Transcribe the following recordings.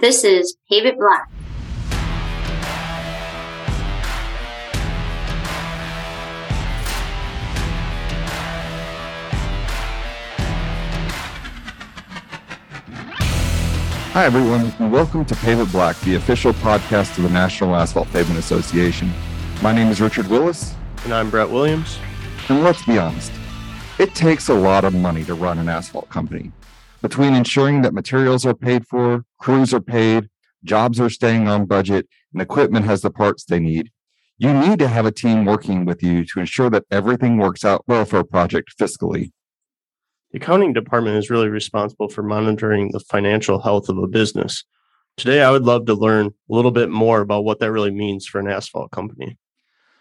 This is Pave It Black. Hi, everyone, and welcome to Pave It Black, the official podcast of the National Asphalt Pavement Association. My name is Richard Willis. And I'm Brett Williams. And let's be honest, it takes a lot of money to run an asphalt company. Between ensuring that materials are paid for, crews are paid, jobs are staying on budget, and equipment has the parts they need, you need to have a team working with you to ensure that everything works out well for a project fiscally. The accounting department is really responsible for monitoring the financial health of a business. Today, I would love to learn a little bit more about what that really means for an asphalt company.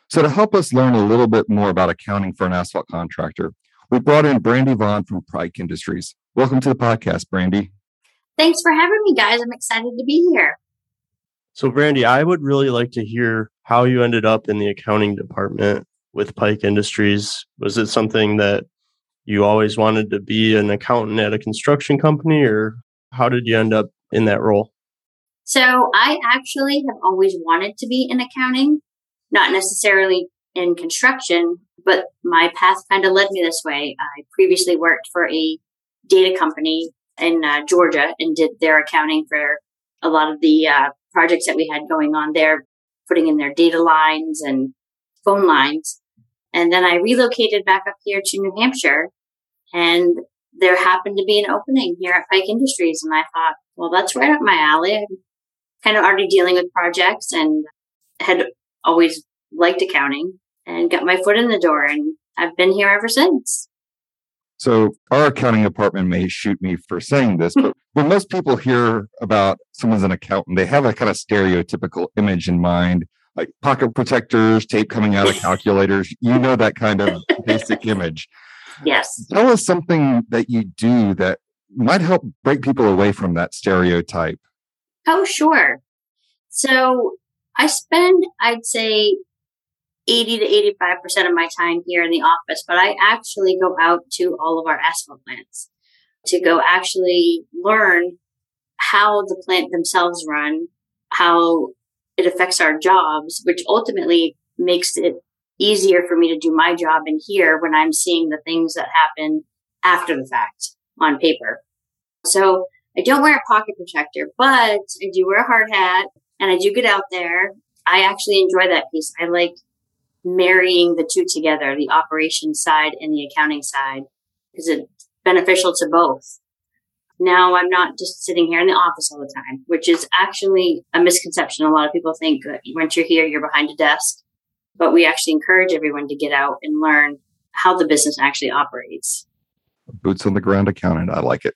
So, to help us learn a little bit more about accounting for an asphalt contractor, we brought in Brandy Vaughn from Pike Industries. Welcome to the podcast, Brandy. Thanks for having me, guys. I'm excited to be here. So, Brandy, I would really like to hear how you ended up in the accounting department with Pike Industries. Was it something that you always wanted to be an accountant at a construction company, or how did you end up in that role? So, I actually have always wanted to be in accounting not necessarily in construction, but my path kind of led me this way. I previously worked for a data company in uh, Georgia and did their accounting for a lot of the uh, projects that we had going on there, putting in their data lines and phone lines. And then I relocated back up here to New Hampshire and there happened to be an opening here at Pike Industries. And I thought, well, that's right up my alley. I'm kind of already dealing with projects and had always liked accounting and got my foot in the door and I've been here ever since. So our accounting department may shoot me for saying this, hmm. but when most people hear about someone's an accountant, they have a kind of stereotypical image in mind, like pocket protectors, tape coming out of calculators. You know that kind of basic image. Yes. Tell us something that you do that might help break people away from that stereotype. Oh, sure. So I spend, I'd say, 80 to 85% of my time here in the office, but I actually go out to all of our asphalt plants to go actually learn how the plant themselves run, how it affects our jobs, which ultimately makes it easier for me to do my job in here when I'm seeing the things that happen after the fact on paper. So I don't wear a pocket protector, but I do wear a hard hat and I do get out there. I actually enjoy that piece. I like marrying the two together, the operations side and the accounting side, because it's beneficial to both. Now I'm not just sitting here in the office all the time, which is actually a misconception. A lot of people think that once you're here, you're behind a desk, but we actually encourage everyone to get out and learn how the business actually operates. Boots on the ground accountant. I like it.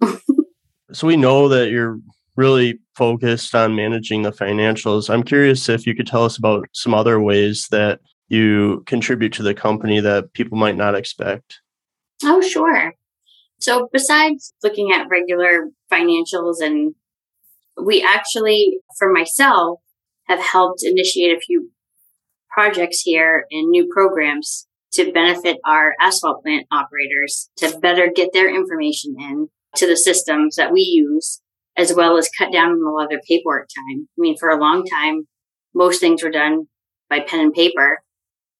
so we know that you're really focused on managing the financials. I'm curious if you could tell us about some other ways that you contribute to the company that people might not expect. Oh, sure. So, besides looking at regular financials, and we actually, for myself, have helped initiate a few projects here and new programs to benefit our asphalt plant operators to better get their information in to the systems that we use as well as cut down on a lot of their paperwork time. I mean, for a long time, most things were done by pen and paper.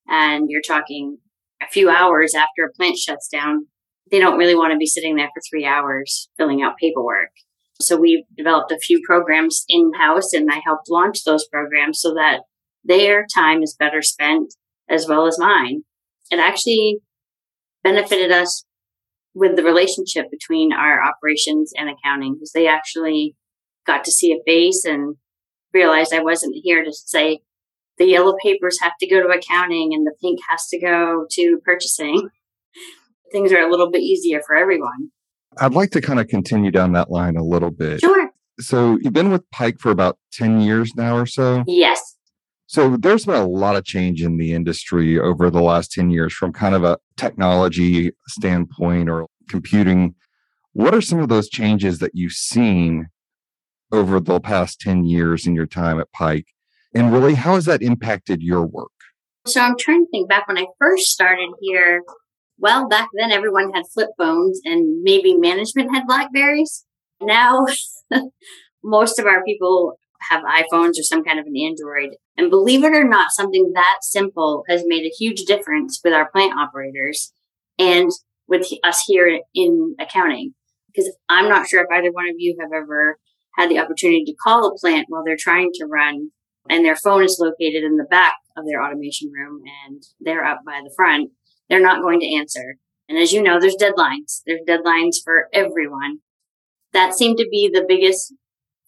And you're talking a few hours after a plant shuts down. They don't really want to be sitting there for three hours filling out paperwork. So we've developed a few programs in house and I helped launch those programs so that their time is better spent as well as mine. It actually benefited us with the relationship between our operations and accounting because they actually got to see a face and realized I wasn't here to say the yellow papers have to go to accounting and the pink has to go to purchasing. Things are a little bit easier for everyone. I'd like to kind of continue down that line a little bit. Sure. So you've been with Pike for about 10 years now or so? Yes. So there's been a lot of change in the industry over the last 10 years from kind of a technology standpoint or computing. What are some of those changes that you've seen over the past 10 years in your time at Pike? And really, how has that impacted your work? So I'm trying to think back when I first started here. Well, back then everyone had flip phones and maybe management had Blackberries. Now most of our people have iPhones or some kind of an Android. And believe it or not, something that simple has made a huge difference with our plant operators and with us here in accounting. Because I'm not sure if either one of you have ever had the opportunity to call a plant while they're trying to run and their phone is located in the back of their automation room and they're up by the front, they're not going to answer. And as you know, there's deadlines. There's deadlines for everyone. That seemed to be the biggest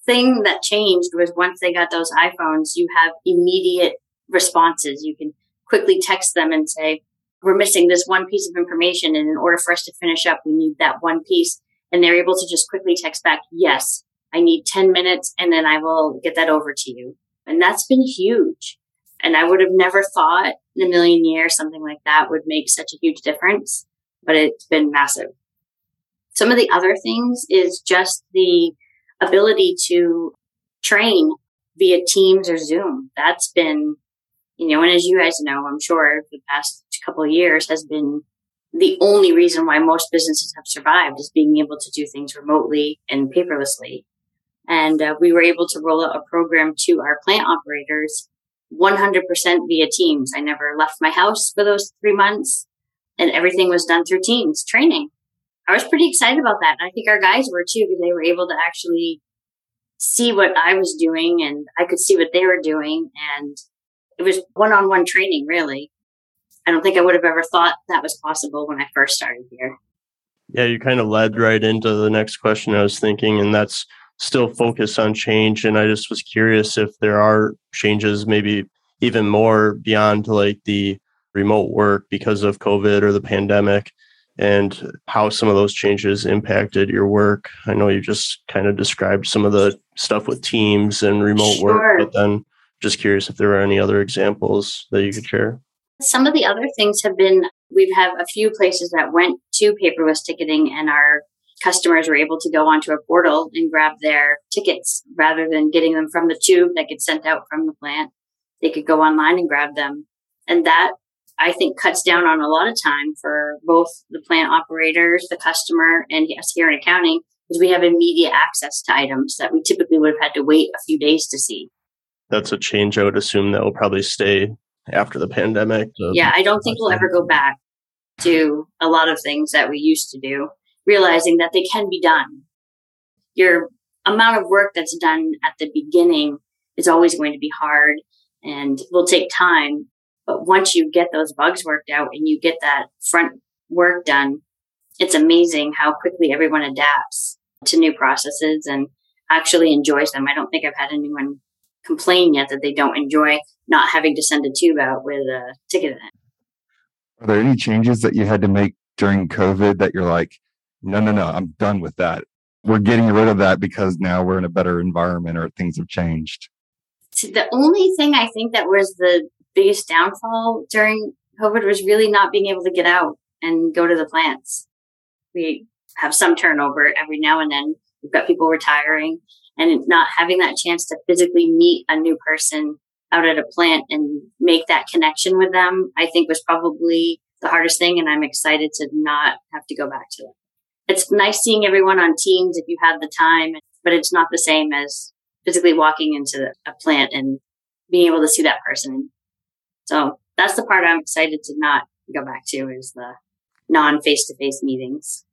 thing that changed was once they got those iPhones, you have immediate responses. You can quickly text them and say, we're missing this one piece of information. And in order for us to finish up, we need that one piece. And they're able to just quickly text back, yes, I need 10 minutes and then I will get that over to you. And that's been huge. And I would have never thought in a million years something like that would make such a huge difference, but it's been massive. Some of the other things is just the ability to train via Teams or Zoom. That's been, you know, and as you guys know, I'm sure the past couple of years has been the only reason why most businesses have survived is being able to do things remotely and paperlessly. And uh, we were able to roll out a program to our plant operators 100% via Teams. I never left my house for those three months and everything was done through Teams training. I was pretty excited about that. And I think our guys were too, because they were able to actually see what I was doing and I could see what they were doing. And it was one on one training, really. I don't think I would have ever thought that was possible when I first started here. Yeah, you kind of led right into the next question I was thinking, and that's still focused on change. And I just was curious if there are changes, maybe even more beyond like the remote work because of COVID or the pandemic and how some of those changes impacted your work. I know you just kind of described some of the stuff with teams and remote sure. work, but then just curious if there are any other examples that you could share. Some of the other things have been we've had a few places that went to paperless ticketing and our customers were able to go onto a portal and grab their tickets rather than getting them from the tube that gets sent out from the plant. They could go online and grab them. And that I think cuts down on a lot of time for both the plant operators, the customer, and yes, here in accounting, because we have immediate access to items that we typically would have had to wait a few days to see. That's a change I would assume that will probably stay after the pandemic. Yeah, I don't think we'll ever go back to a lot of things that we used to do, realizing that they can be done. Your amount of work that's done at the beginning is always going to be hard and will take time but once you get those bugs worked out and you get that front work done, it's amazing how quickly everyone adapts to new processes and actually enjoys them. I don't think I've had anyone complain yet that they don't enjoy not having to send a tube out with a ticket in it. Are there any changes that you had to make during COVID that you're like, no, no, no, I'm done with that? We're getting rid of that because now we're in a better environment or things have changed. The only thing I think that was the biggest downfall during COVID was really not being able to get out and go to the plants. We have some turnover every now and then. We've got people retiring and not having that chance to physically meet a new person out at a plant and make that connection with them, I think was probably the hardest thing. And I'm excited to not have to go back to it. It's nice seeing everyone on teams if you have the time, but it's not the same as physically walking into a plant and being able to see that person so that's the part I'm excited to not go back to is the non face to face meetings.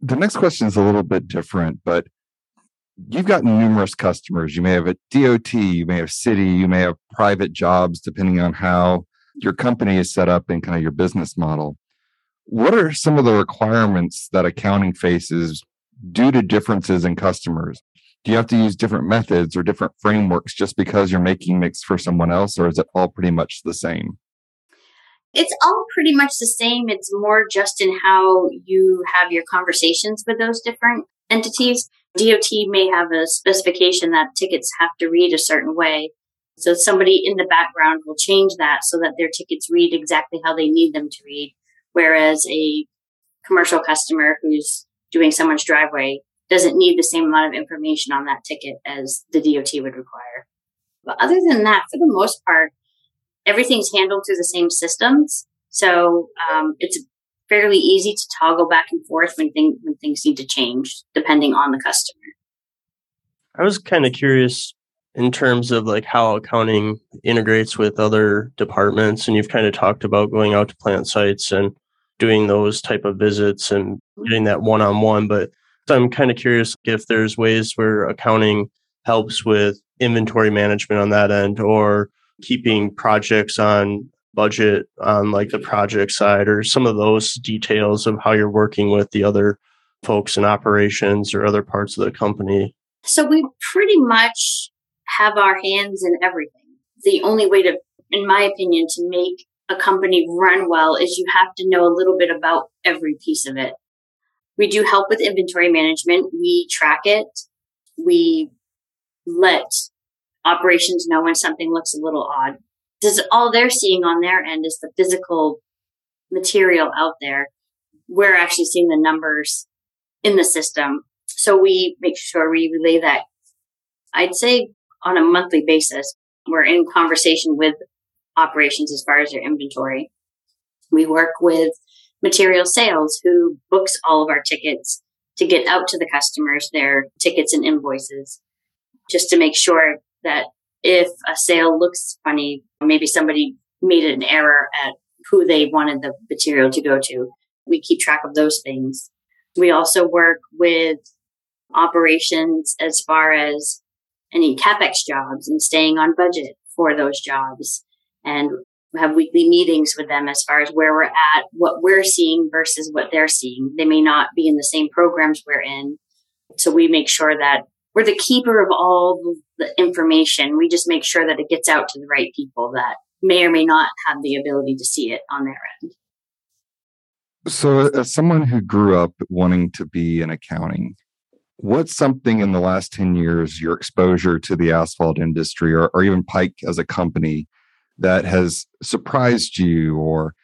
The next question is a little bit different, but you've got numerous customers. You may have a DOT, you may have city, you may have private jobs, depending on how your company is set up and kind of your business model. What are some of the requirements that accounting faces due to differences in customers? Do you have to use different methods or different frameworks just because you're making mix for someone else or is it all pretty much the same? It's all pretty much the same. It's more just in how you have your conversations with those different entities. Dot may have a specification that tickets have to read a certain way. So somebody in the background will change that so that their tickets read exactly how they need them to read. Whereas a commercial customer who's doing someone's driveway doesn't need the same amount of information on that ticket as the DOT would require. But other than that, for the most part, everything's handled through the same systems. So um, it's fairly easy to toggle back and forth when, thing, when things need to change, depending on the customer. I was kind of curious in terms of like how accounting integrates with other departments and you've kind of talked about going out to plant sites and doing those type of visits and getting that one-on-one but i'm kind of curious if there's ways where accounting helps with inventory management on that end or keeping projects on budget on like the project side or some of those details of how you're working with the other folks in operations or other parts of the company so we pretty much have our hands in everything. The only way to, in my opinion, to make a company run well is you have to know a little bit about every piece of it. We do help with inventory management. We track it. We let operations know when something looks a little odd. Does all they're seeing on their end is the physical material out there. We're actually seeing the numbers in the system. So we make sure we relay that. I'd say on a monthly basis. We're in conversation with operations as far as their inventory. We work with material sales who books all of our tickets to get out to the customers their tickets and invoices just to make sure that if a sale looks funny, maybe somebody made an error at who they wanted the material to go to. We keep track of those things. We also work with operations as far as any capex jobs and staying on budget for those jobs and have weekly meetings with them as far as where we're at, what we're seeing versus what they're seeing. They may not be in the same programs we're in. So we make sure that we're the keeper of all the information. We just make sure that it gets out to the right people that may or may not have the ability to see it on their end. So, uh, as someone who grew up wanting to be in accounting, what's something in the last 10 years your exposure to the asphalt industry or, or even pike as a company that has surprised you or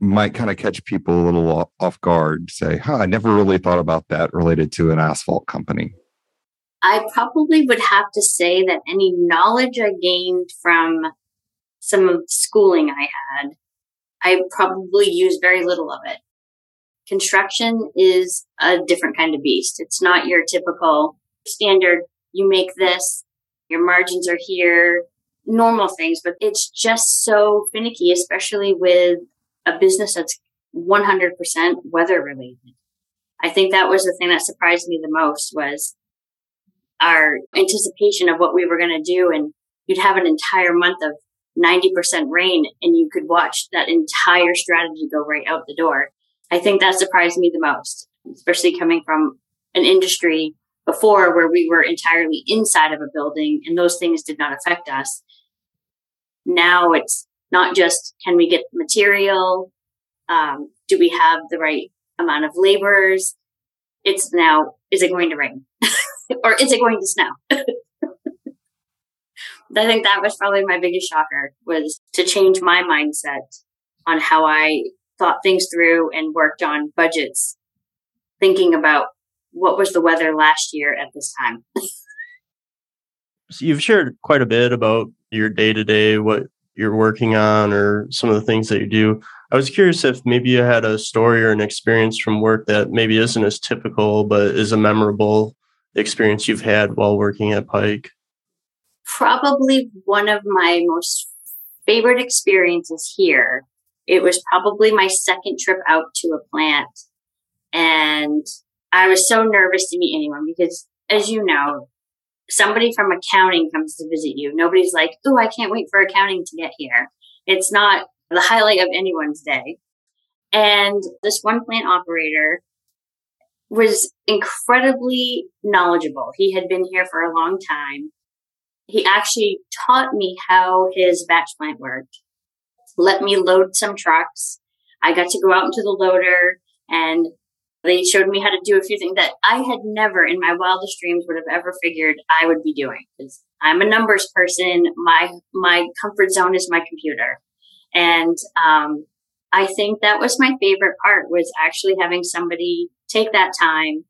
might kind of catch people a little off guard say huh i never really thought about that related to an asphalt company i probably would have to say that any knowledge i gained from some of schooling i had i probably used very little of it Construction is a different kind of beast. It's not your typical standard, you make this, your margins are here, normal things, but it's just so finicky, especially with a business that's 100% weather related. I think that was the thing that surprised me the most was our anticipation of what we were going to do. And you'd have an entire month of 90% rain and you could watch that entire strategy go right out the door. I think that surprised me the most, especially coming from an industry before where we were entirely inside of a building and those things did not affect us. Now it's not just can we get material? Um, do we have the right amount of laborers? It's now, is it going to rain? or is it going to snow? I think that was probably my biggest shocker was to change my mindset on how I thought things through and worked on budgets, thinking about what was the weather last year at this time. so you've shared quite a bit about your day to day, what you're working on, or some of the things that you do. I was curious if maybe you had a story or an experience from work that maybe isn't as typical, but is a memorable experience you've had while working at Pike. Probably one of my most favorite experiences here it was probably my second trip out to a plant. And I was so nervous to meet anyone because, as you know, somebody from accounting comes to visit you. Nobody's like, oh, I can't wait for accounting to get here. It's not the highlight of anyone's day. And this one plant operator was incredibly knowledgeable. He had been here for a long time. He actually taught me how his batch plant worked let me load some trucks. I got to go out into the loader and they showed me how to do a few things that I had never in my wildest dreams would have ever figured I would be doing because I'm a numbers person. My, my comfort zone is my computer. And, um, I think that was my favorite part was actually having somebody take that time.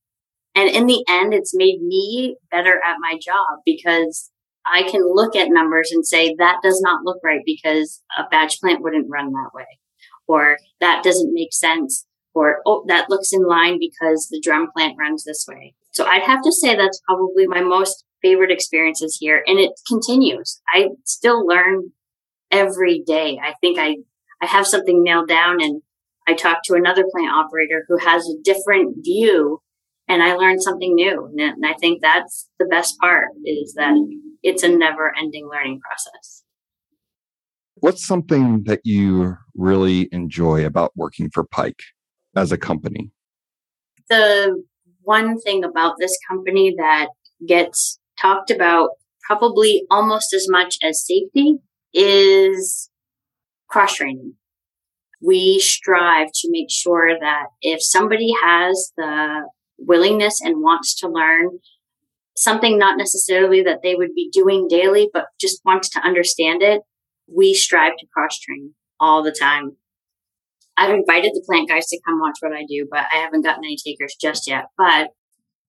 And in the end, it's made me better at my job because I can look at numbers and say that does not look right because a batch plant wouldn't run that way, or that doesn't make sense, oh, that looks in line because the drum plant runs this way. So I'd have to say that's probably my most favorite experiences here and it continues. I still learn every day. I think I, I have something nailed down and I talk to another plant operator who has a different view and I learned something new. And I think that's the best part is that it's a never ending learning process. What's something that you really enjoy about working for Pike as a company? The one thing about this company that gets talked about probably almost as much as safety is cross training. We strive to make sure that if somebody has the willingness and wants to learn something not necessarily that they would be doing daily, but just wants to understand it, we strive to cross train all the time. I've invited the plant guys to come watch what I do, but I haven't gotten any takers just yet. But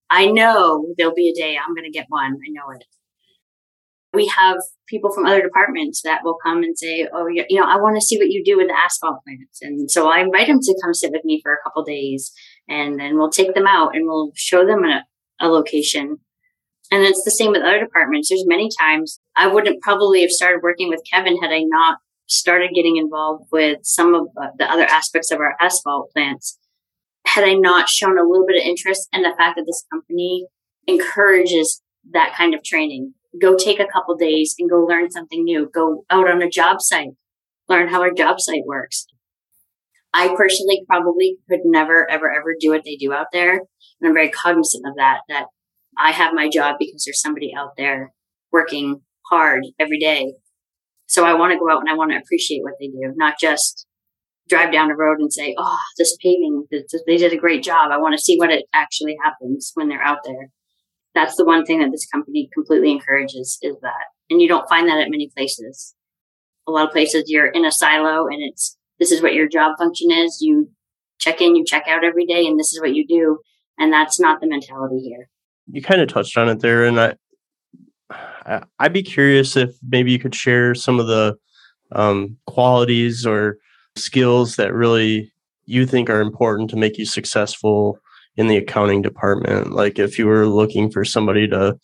I know there'll be a day I'm going to get one. I know it. We have people from other departments that will come and say, "Oh, you know, I want to see what you do with the asphalt plants," and so I invite them to come sit with me for a couple days, and then we'll take them out and we'll show them a, a location. And it's the same with other departments. There's many times I wouldn't probably have started working with Kevin had I not started getting involved with some of uh, the other aspects of our asphalt plants. Had I not shown a little bit of interest in the fact that this company encourages that kind of training. Go take a couple days and go learn something new. Go out on a job site, learn how our job site works. I personally probably could never, ever, ever do what they do out there. And I'm very cognizant of that, that I have my job because there's somebody out there working hard every day. So I want to go out and I want to appreciate what they do, not just drive down the road and say, Oh, this paving, they did a great job. I want to see what it actually happens when they're out there. That's the one thing that this company completely encourages is that. And you don't find that at many places. A lot of places you're in a silo and it's this is what your job function is. You check in, you check out every day, and this is what you do. And that's not the mentality here. You kind of touched on it there, and I, I'd be curious if maybe you could share some of the um, qualities or skills that really you think are important to make you successful in the accounting department. Like if you were looking for somebody to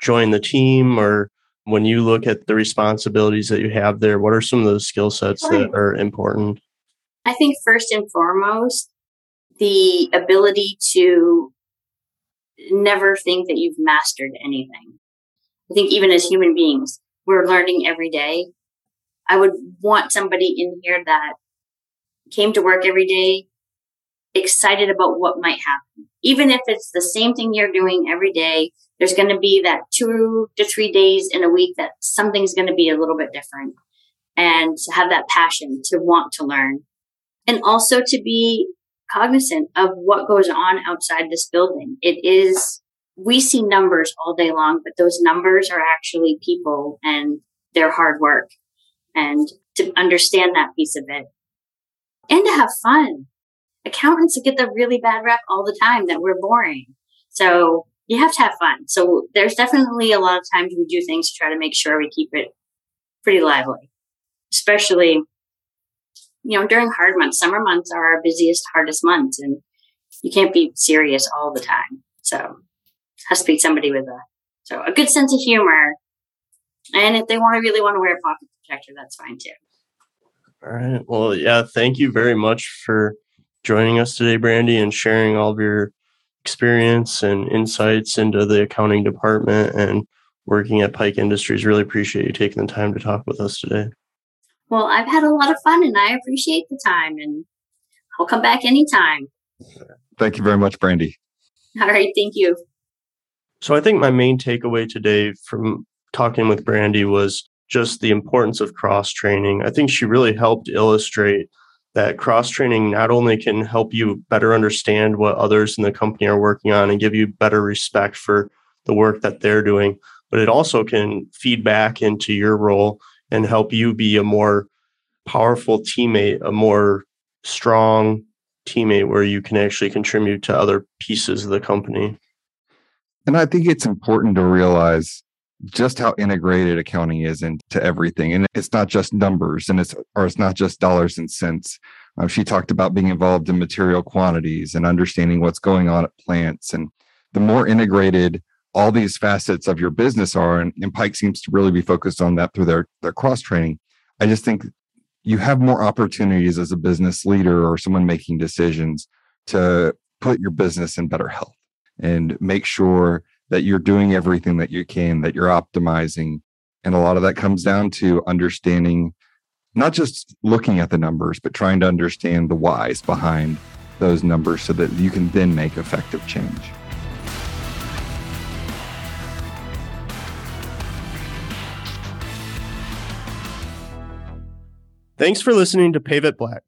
join the team or when you look at the responsibilities that you have there, what are some of those skill sets that are important? I think first and foremost, the ability to never think that you've mastered anything. I think even as human beings, we're learning every day. I would want somebody in here that came to work every day excited about what might happen. Even if it's the same thing you're doing every day, there's going to be that two to three days in a week that something's going to be a little bit different and to have that passion to want to learn and also to be cognizant of what goes on outside this building. It is, we see numbers all day long, but those numbers are actually people and their hard work and to understand that piece of it and to have fun. Accountants get the really bad rep all the time that we're boring. So you have to have fun. So there's definitely a lot of times we do things to try to make sure we keep it pretty lively, especially, you know, during hard months. Summer months are our busiest, hardest months, and you can't be serious all the time. So has to be somebody with a so a good sense of humor. And if they want to really want to wear a pocket protector, that's fine too. All right. Well, yeah, thank you very much for joining us today, Brandy, and sharing all of your experience and insights into the accounting department and working at Pike Industries. Really appreciate you taking the time to talk with us today. Well, I've had a lot of fun and I appreciate the time and I'll come back anytime. Thank you very much, Brandy. All right. Thank you. So I think my main takeaway today from talking with Brandy was just the importance of cross training. I think she really helped illustrate that cross training not only can help you better understand what others in the company are working on and give you better respect for the work that they're doing, but it also can feed back into your role and help you be a more powerful teammate, a more strong teammate where you can actually contribute to other pieces of the company. And I think it's important to realize just how integrated accounting is into everything. And it's not just numbers and it's, or it's not just dollars and cents. Um, she talked about being involved in material quantities and understanding what's going on at plants. And the more integrated all these facets of your business are. And, and Pike seems to really be focused on that through their, their cross training. I just think you have more opportunities as a business leader or someone making decisions to put your business in better health and make sure that you're doing everything that you can, that you're optimizing. And a lot of that comes down to understanding, not just looking at the numbers, but trying to understand the whys behind those numbers so that you can then make effective change. Thanks for listening to Pave It Black.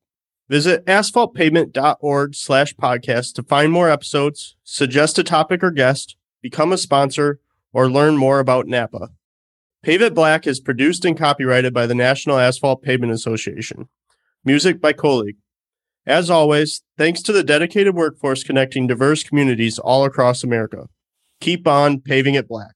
Visit asphaltpavement.org slash podcast to find more episodes, suggest a topic or guest, become a sponsor, or learn more about Napa. Pave It Black is produced and copyrighted by the National Asphalt Pavement Association. Music by Colleague. As always, thanks to the dedicated workforce connecting diverse communities all across America. Keep on paving it black.